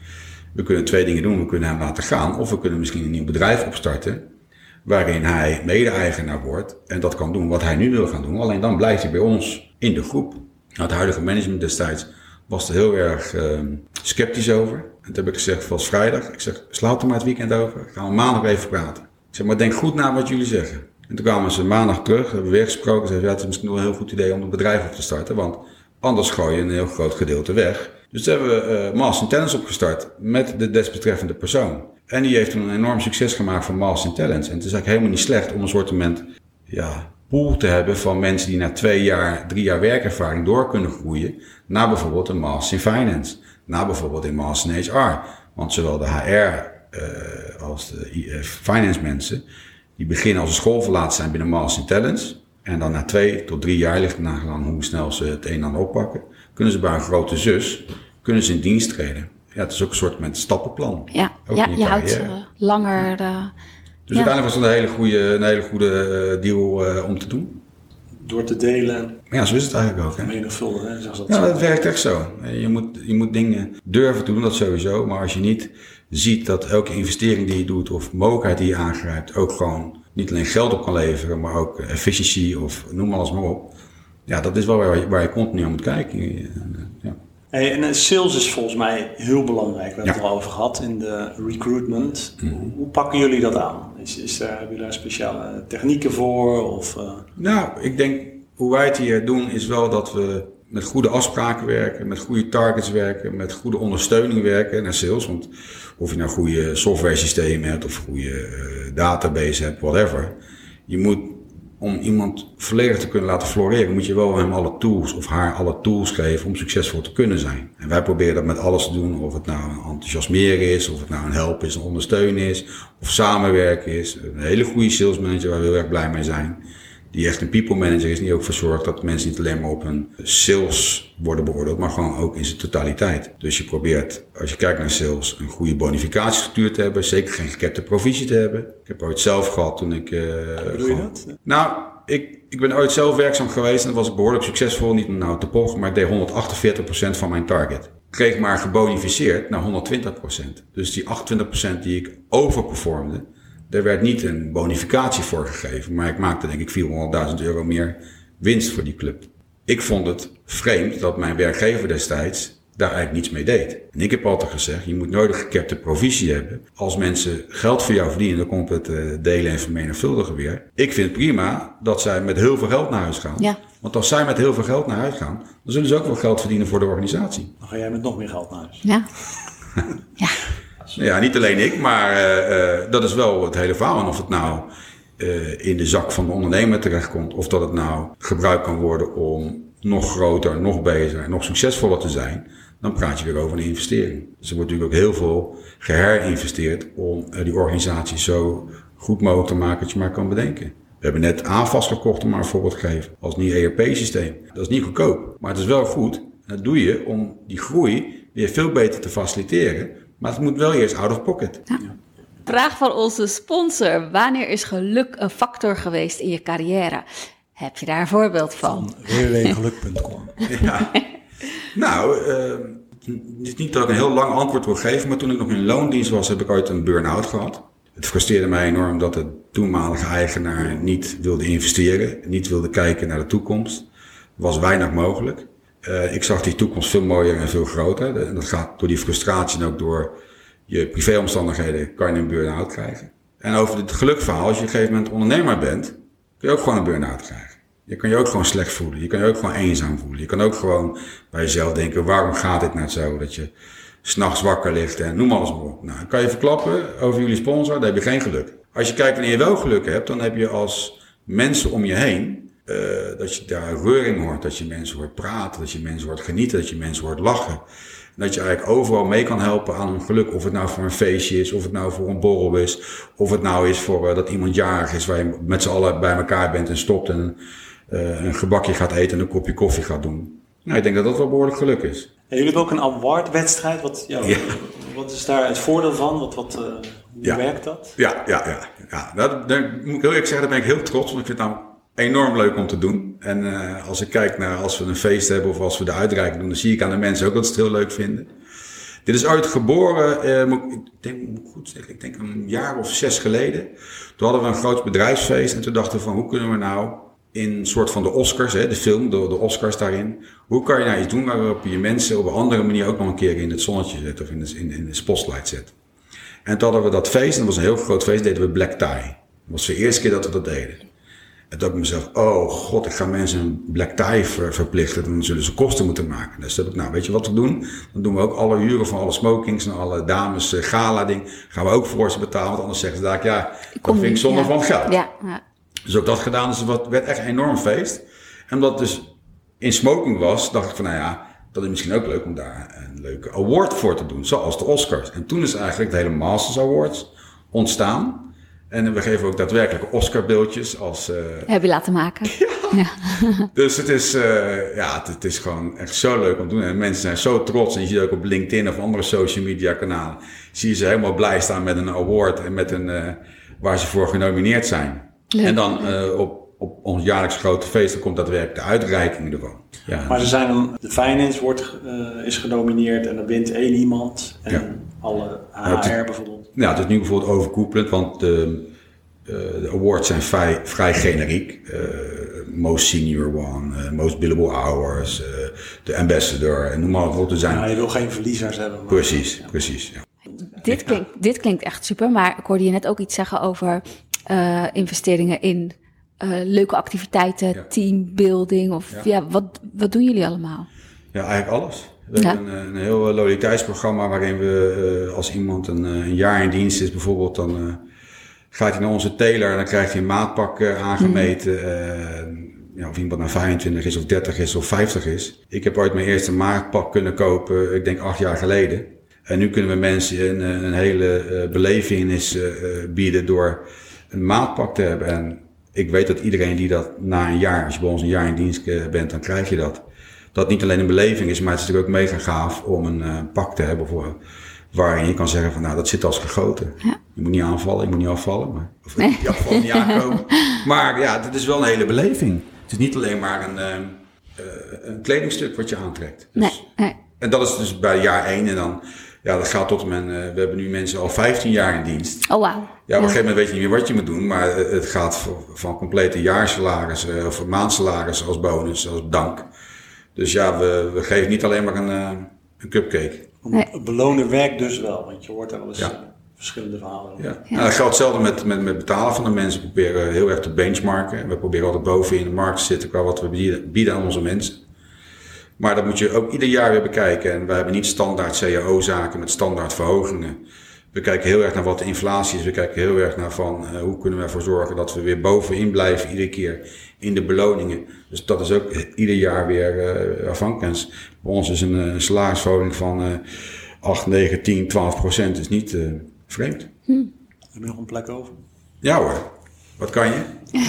We kunnen twee dingen doen. We kunnen hem laten gaan. Of we kunnen misschien een nieuw bedrijf opstarten. Waarin hij mede-eigenaar wordt. En dat kan doen wat hij nu wil gaan doen. Alleen dan blijft hij bij ons in de groep. Nou, het huidige management destijds was er heel erg uh, sceptisch over. En toen heb ik gezegd, was vrijdag. Ik zeg, slaat er maar het weekend over. Gaan we maandag even praten. Ik zeg, maar denk goed na wat jullie zeggen. En toen kwamen ze maandag terug, hebben we weer gesproken. Zeiden, ja, het is misschien wel een heel goed idee om een bedrijf op te starten, want anders gooi je een heel groot gedeelte weg. Dus toen hebben we uh, Master Talents opgestart met de desbetreffende persoon. En die heeft toen een enorm succes gemaakt van Master Talents. En het is eigenlijk helemaal niet slecht om een soort ja, pool te hebben van mensen die na twee jaar, drie jaar werkervaring door kunnen groeien naar bijvoorbeeld een Master in Finance, naar bijvoorbeeld een Master in HR. Want zowel de HR uh, als de uh, finance mensen die beginnen als een schoolverlaat zijn binnen in Talents. En dan na twee tot drie jaar, ligt nagelang hoe snel ze het een en ander oppakken, kunnen ze bij een grote zus, kunnen ze in dienst treden. Ja, het is ook een soort met stappenplan. Ja, ja je houdt ze langer. De, dus ja. uiteindelijk was het een hele goede, een hele goede deal om te doen. Door te delen, Ja, zo is het eigenlijk ook. Hè? menigvuldigen, hè, zoals dat Ja, dat werkt echt zo. Je moet, je moet dingen durven doen, dat sowieso. Maar als je niet ziet dat elke investering die je doet of mogelijkheid die je aangrijpt ook gewoon niet alleen geld op kan leveren, maar ook efficiëntie of noem alles maar op. Ja, dat is wel waar je, waar je continu aan moet kijken. Ja. Hey, en eh, sales is volgens mij heel belangrijk. We hebben Ja. Mhm. het al over gehad in de recruitment. Hoe, hoe pakken jullie dat aan? Is, daar, jullie daar speciale technieken voor? Of, eh, Nou, ik denk hoe wij het hier doen is wel dat we met goede afspraken werken, met goede targets werken, met goede ondersteuning werken naar sales. Want of je nou goede software systemen hebt of goede eh, database hebt, whatever. Je moet, om iemand volledig te kunnen laten floreren, moet je wel hem alle tools of haar alle tools geven om succesvol te kunnen zijn. En wij proberen dat met alles te doen, of het nou een enthousiasmeren is, of het nou een helpen is, een ondersteunen is, of samenwerken is. Een hele goede sales manager waar we heel erg blij mee zijn die echt een people manager is, die ook voor zorgt dat mensen niet alleen maar op hun sales worden beoordeeld, maar gewoon ook in zijn totaliteit. Dus je probeert, als je kijkt naar sales, een goede bonificatiestructuur te hebben, zeker geen gekepte provisie te hebben. Ik heb ooit zelf gehad toen ik... doe je dat? nou, ik, ik ben ooit zelf werkzaam geweest en dat was behoorlijk succesvol. Niet om nou te pochen, maar ik deed 148% van mijn target. Kreeg maar gebonificeerd naar 120%. Dus die 28% die ik overperformde, daar werd niet een bonificatie voor gegeven. Maar ik maakte denk ik 400.000 euro meer winst voor die club. Ik vond het vreemd dat mijn werkgever destijds daar eigenlijk niets mee deed. En ik heb altijd gezegd, je moet nooit een gekepte provisie hebben. Als mensen geld voor jou verdienen, dan komt het eh, delen en vermenigvuldigen weer. Ik vind het prima dat zij met heel veel geld naar huis gaan. Ja. Want als zij met heel veel geld naar huis gaan, dan zullen ze ook wel geld verdienen voor de organisatie. dan ga jij met nog meer geld naar huis. Ja. Ja. Ja, niet alleen ik, maar eh, eh, dat is wel het hele verhaal. En of het nou eh, in de zak van de ondernemer terechtkomt, of dat het nou gebruikt kan worden om nog groter, nog beter en nog succesvoller te zijn, dan praat je weer over een investering. Dus er wordt natuurlijk ook heel veel geherinvesteerd om die organisatie zo goed mogelijk te maken dat je maar kan bedenken. We hebben net AFAS gekocht, om maar een voorbeeld te geven, als nieuw ERP-systeem. Dat is niet goedkoop, maar het is wel goed. En dat doe je om die groei weer veel beter te faciliteren. Maar het moet wel eerst out of pocket. Vraag van onze sponsor. Wanneer is geluk een factor geweest in je carrière? Heb je daar een voorbeeld van? www.geluk.com. Ja. nou, eh, het is niet dat ik een heel lang antwoord wil geven, maar toen ik nog in loondienst was, heb ik ooit een burn-out gehad. Het frustreerde mij enorm dat de toenmalige eigenaar niet wilde investeren, niet wilde kijken naar de toekomst. Er was weinig mogelijk. Eh, ik zag die toekomst veel mooier en veel groter. En dat gaat door die frustratie en ook door je privéomstandigheden kan je een burn-out krijgen. En over het gelukverhaal, als je op een gegeven moment ondernemer bent, kun je ook gewoon een burn-out krijgen. Je kan je ook gewoon slecht voelen. Je kan je ook gewoon eenzaam voelen. Je kan ook gewoon bij jezelf denken, waarom gaat dit nou zo? Dat je s'nachts wakker ligt en noem alles maar op. Nou, kan je verklappen over jullie sponsor, dan heb je geen geluk. Als je kijkt wanneer je wel geluk hebt, dan heb je als mensen om je heen, eh, dat je daar reuring hoort, dat je mensen hoort praten, dat je mensen hoort genieten, dat je mensen hoort lachen. En dat je eigenlijk overal mee kan helpen aan hun geluk. Of het nou voor een feestje is, of het nou voor een borrel is. Of het nou is voor eh, dat iemand jarig is, waar je met z'n allen bij elkaar bent en stopt en eh, een gebakje gaat eten en een kopje koffie gaat doen. Nou, ik denk dat dat wel behoorlijk geluk is. En jullie hebben ook een awardwedstrijd. Wat, ja, Ja. wat is daar het voordeel van? Wat, wat, hoe Ja. werkt dat? Ja, ja, ja. ja. Dat, moet ik heel eerlijk zeggen, daar ben ik heel trots. Want ik vind het enorm leuk om te doen. En eh, als ik kijk naar als we een feest hebben of als we de uitreiking doen, dan zie ik aan de mensen ook dat ze het heel leuk vinden. Dit is ooit geboren, eh, ik denk, goed zeggen, ik denk een jaar of zes geleden. Toen hadden we een groot bedrijfsfeest en toen dachten we van hoe kunnen we nou in een soort van de Oscars, hè, de film, de, de Oscars daarin. Hoe kan je nou iets doen waarop je mensen op een andere manier ook nog een keer in het zonnetje zet of in de, in, in de spotlight zet. En toen hadden we dat feest, en dat was een heel groot feest, deden we black tie. Dat was de eerste keer dat we dat deden. En toen ik mezelf, oh god, ik ga mensen een black tie ver- verplichten, dan zullen ze kosten moeten maken. Dus toen heb ik, nou weet je wat we doen? Dan doen we ook alle huren van alle smokings en alle dames eh, gala ding, gaan we ook voor ze betalen, want anders zeggen ze daar, ja, dat Kom vind ik niet, zonde ja. van het geld. Ja, ja. Dus ook dat gedaan. Dus het werd echt een enorm feest. En omdat het dus in smoking was, dacht ik van nou ja, dat is misschien ook leuk om daar een leuke award voor te doen. Zoals de Oscars. En toen is eigenlijk de hele Masters Awards ontstaan. En we geven ook daadwerkelijk Oscar-beeldjes als... eh, Heb je laten maken? Ja. dus het is, eh, ja, het, het is gewoon echt zo leuk om te doen. En mensen zijn zo trots. En je ziet ook op LinkedIn of andere social media kanalen. Zie je ze helemaal blij staan met een award en met een, eh, waar ze voor genomineerd zijn. Leuk. En dan eh, op op ons jaarlijks grote feest, dan komt daadwerkelijk de uitreiking ervan. Ja, Maar ze zijn een, de finance wordt, eh, is genomineerd en dan wint één iemand. En Ja. alle HR bijvoorbeeld. Nou, het is nu bijvoorbeeld overkoepelend, want de, eh, de awards zijn vrij, vrij generiek. Eh, most senior one, eh, most billable hours, eh, de ambassador, en noem maar op. Er zijn, Ja, je wil geen verliezers hebben. maar- precies, precies. Ja. Dit klinkt, dit klinkt echt super, maar ik hoorde je net ook iets zeggen over eh, investeringen in eh, leuke activiteiten, Ja. teambuilding. Of ja, Ja. wat, wat doen jullie allemaal? Ja, eigenlijk alles. We Ja. hebben een, een heel loyaliteitsprogramma waarin we, eh, als iemand een, eh, een jaar in dienst is bijvoorbeeld, dan eh, gaat hij naar onze tailor en dan krijgt hij een maatpak eh, aangemeten. eh, ja, of iemand nou 25 is of 30 is of 50 is. Ik heb ooit mijn eerste maatpak kunnen kopen, ik denk acht jaar geleden. En nu kunnen we mensen een, een hele eh, belevenis eh, eh, bieden door een maatpak te hebben. En ik weet dat iedereen die dat na een jaar, als je bij ons een jaar in dienst eh, bent, dan krijg je dat. Dat niet alleen een beleving is, maar het is natuurlijk ook mega gaaf om een eh, pak te hebben voor, waarin je kan zeggen van nou dat zit als gegoten. Ja. Je moet niet aanvallen, je moet niet afvallen. Maar, of niet afvallen, niet aankomen. Maar ja, het is wel een hele beleving. Het is niet alleen maar een, eh, eh, een kledingstuk wat je aantrekt. Dus- Nee, nee. en dat is dus bij jaar 1 en dan, ja, dat gaat tot en met, eh, we hebben nu mensen al 15 jaar in dienst. Oh, wauw. Ja, op een gegeven moment weet je niet meer wat je moet doen, maar het gaat van, complete jaarsalaris eh, of maandsalaris als bonus, als dank. Dus ja, we, we geven niet alleen maar een, eh, een cupcake. Nee. Belonen werkt dus wel, want je hoort er wel eens Ja. eh, verschillende verhalen over. Ja. Nou, dat geldt hetzelfde met, met, met betalen van de mensen. We proberen heel erg te benchmarken. We proberen altijd boven in de markt te zitten qua wat we bieden, bieden aan onze mensen. Maar dat moet je ook ieder jaar weer bekijken. En wij hebben niet standaard CAO-zaken met standaard verhogingen. We kijken heel erg naar wat de inflatie is. We kijken heel erg naar van eh, hoe kunnen we ervoor zorgen dat we weer bovenin blijven iedere keer in de beloningen. Dus dat is ook ieder jaar weer eh afhankelijk. En Bij ons is een, eh, salarisverhoging van eh 8, 9, 10, 12 procent is niet eh, vreemd. Heb je nog een plek over? Ja hoor, wat kan je?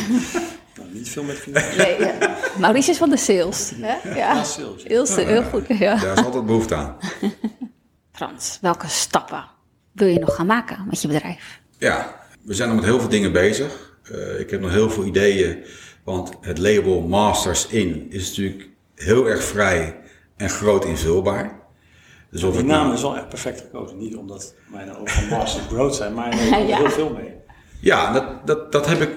Nou, niet veel met financiën. Nee, ja. Maurice is van de sales. Hè? Ja, Ja, sales, ja. Heel, goed. Ja. Daar is altijd behoefte aan. Frans, welke stappen wil je nog gaan maken met je bedrijf? Ja, we zijn nog met heel veel dingen bezig. Eh, ik heb nog heel veel ideeën, want het label Masters In is natuurlijk heel erg vrij en groot invulbaar. Dus Die naam nou- is wel echt perfect gekozen. Niet omdat mijn ogen van Masters groot zijn, maar er Ja. heel veel mee. Ja, dat, dat, dat heb ik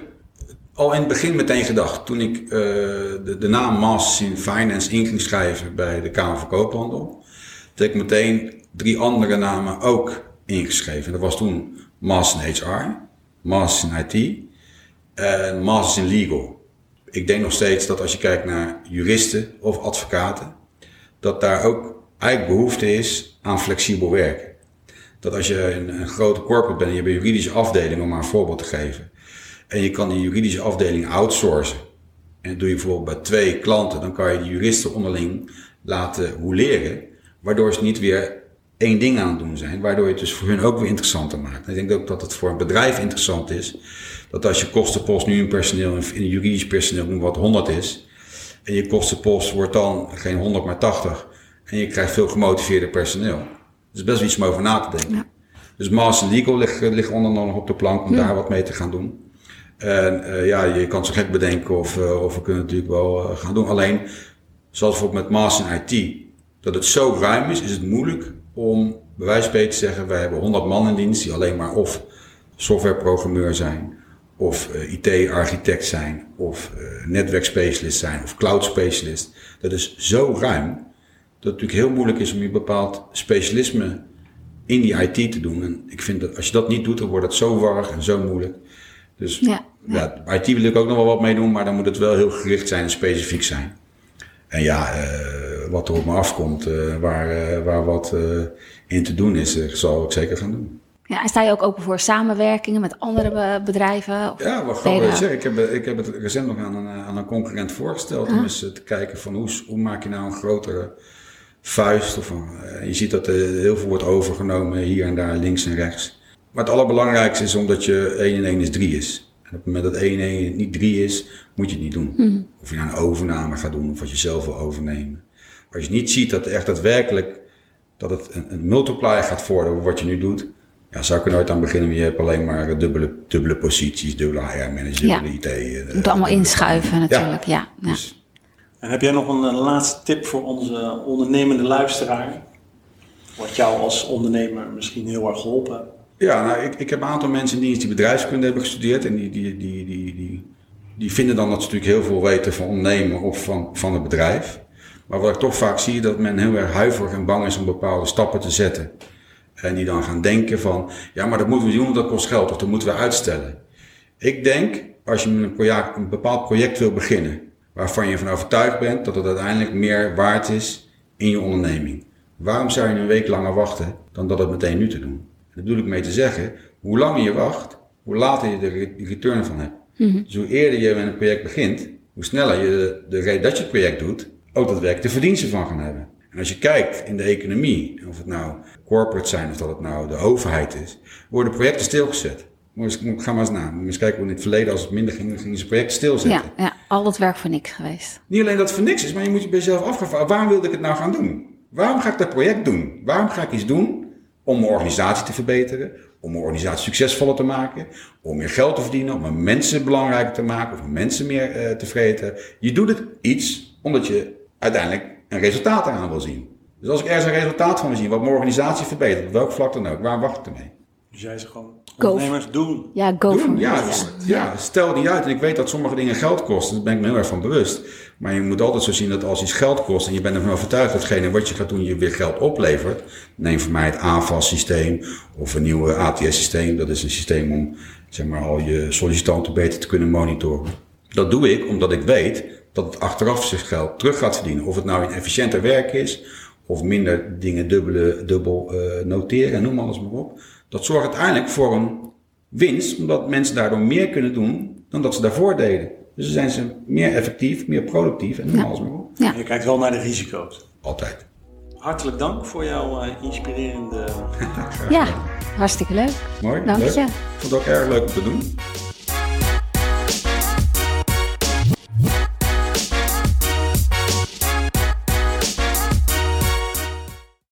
al in het begin meteen gedacht. Toen ik eh, de, de naam Masters in Finance in ging schrijven bij de Kamer van Koophandel. Toen heb ik meteen drie andere namen ook ingeschreven. Dat was toen Masters in HR, Masters in IT en Masters in Legal. Ik denk nog steeds dat als je kijkt naar juristen of advocaten, dat daar ook eigenlijk behoefte is aan flexibel werken. Dat als je een, een grote corporate bent en je hebt een juridische afdeling, om maar een voorbeeld te geven. En je kan die juridische afdeling outsourcen. En doe je bijvoorbeeld bij twee klanten, dan kan je de juristen onderling laten roleren. Waardoor ze niet weer één ding aan het doen zijn. Waardoor je het dus voor hun ook weer interessanter maakt. En ik denk ook dat het voor een bedrijf interessant is. Dat als je kostenpost nu in personeel, in juridisch personeel, wat 100 is. En je kostenpost wordt dan geen 100 maar 80. En je krijgt veel gemotiveerder personeel. Dat is best wel iets om over na te denken. Dus Master Legal ligt, ligt onder nog op de plank om daar wat mee te gaan doen. En eh, ja, je kan zo gek bedenken of, eh, of we kunnen natuurlijk wel eh, gaan doen. Alleen, zoals bijvoorbeeld met Master in IT, dat het zo ruim is, is het moeilijk om bij wijze van spreken te zeggen, wij hebben 100 man in dienst die alleen maar of softwareprogrammeur zijn, of eh, IT-architect zijn, of eh, netwerkspecialist zijn, of cloud-specialist. Dat is zo ruim, dat het natuurlijk heel moeilijk is om je bepaald specialisme in die IT te doen. En ik vind dat als je dat niet doet, dan wordt het zo warrig en zo moeilijk. Dus Ja. ja, IT wil ik ook nog wel wat mee doen, maar dan moet het wel heel gericht zijn en specifiek zijn. En ja, eh, wat er op me afkomt, eh, waar, eh, waar wat eh, in te doen is, zal ik zeker gaan doen. Ja, en sta je ook open voor samenwerkingen met andere be- bedrijven? Of Ja, wat grappig. ik, heb, ik heb het recent nog aan een, aan een concurrent voorgesteld. Om eens eh, te kijken van hoe, hoe maak je nou een grotere vuist. Of, een- je ziet dat er heel veel wordt overgenomen hier en daar, links en rechts. Maar het allerbelangrijkste is omdat je 1 en 1 is 3 is. En op het moment dat 1 en 1 niet 3 is, moet je het niet doen. Of je nou een overname gaat doen of als je zelf wil overnemen. Als je niet ziet dat echt daadwerkelijk dat het een, een multiplier gaat worden wat je nu doet, ja, zou ik er nooit aan beginnen, je hebt alleen maar dubbele, dubbele posities, dubbele HR-manager, Ja. dubbele IT. eh, Je moet allemaal inschuiven natuurlijk, ja. ja. Dus, En heb jij nog een, eh, laatste tip voor onze ondernemende luisteraar? Wat jou als ondernemer misschien heel erg geholpen? Ja, nou, ik, ik heb een aantal mensen in dienst die bedrijfskunde hebben gestudeerd. En die, die, die, die, die, die vinden dan dat ze natuurlijk heel veel weten van ondernemen of van, van het bedrijf. Maar wat ik toch vaak zie, dat men heel erg huiverig en bang is om bepaalde stappen te zetten. En die dan gaan denken van, ja, maar dat moeten we doen, want dat kost geld. Of dat moeten we uitstellen. Ik denk, als je met een, project, een bepaald project wil beginnen, waarvan je van overtuigd bent dat het uiteindelijk meer waard is in je onderneming. Waarom zou je een week langer wachten dan dat het meteen nu te doen? Daar bedoel ik mee te zeggen, hoe langer je wacht, hoe later je de re- de return van hebt. Dus hoe eerder je met een project begint, hoe sneller je de, de reden dat je het project doet, ook daadwerkelijk de verdiensten van gaan hebben. En als je kijkt in de economie, of het nou corporate zijn of dat het nou de overheid is, worden projecten stilgezet. Ga maar eens na. Moet eens kijken hoe in het verleden, als het minder ging, gingen ze projecten stilzetten. Ja, ja, al dat werk voor niks geweest. Niet alleen dat het voor niks is, maar je moet je bij jezelf afvragen, waarom wilde ik het nou gaan doen? Waarom ga ik dat project doen? Waarom ga ik iets doen om mijn organisatie te verbeteren, om mijn organisatie succesvoller te maken, om meer geld te verdienen, om mijn mensen belangrijker te maken, of mijn mensen meer eh, tevreden. Je doet het iets omdat je uiteindelijk een resultaat eraan wil zien. Dus als ik ergens een resultaat van wil zien, wat mijn organisatie verbetert, op welk vlak dan ook, waar wacht ik ermee? Dus jij zegt gewoon, Go. ondernemers doen. Ja, go Doen, ja, s- ja, stel niet uit. En ik weet dat sommige dingen geld kosten. Daar ben ik me heel erg van bewust. Maar je moet altijd zo zien dat als iets geld kost en je bent ervan overtuigd dat hetgene wat je gaat doen je weer geld oplevert. Neem voor mij het AFAS-systeem of een nieuwe ATS-systeem. Dat is een systeem om zeg maar, al je sollicitanten beter te kunnen monitoren. Dat doe ik omdat ik weet dat het achteraf zich geld terug gaat verdienen. Of het nou een efficiënter werk is of minder dingen dubbele, dubbel eh, noteren en noem alles maar op. Dat zorgt uiteindelijk voor een winst, omdat mensen daardoor meer kunnen doen dan dat ze daarvoor deden. Dus dan zijn ze meer effectief, meer productief en noem Ja. alles maar op. Ja. Je kijkt wel naar de risico's. Altijd. Hartelijk dank voor jouw eh, inspirerende... ja, hartstikke leuk. Mooi. Dank leuk. je. Ik vond het ook erg leuk om te doen.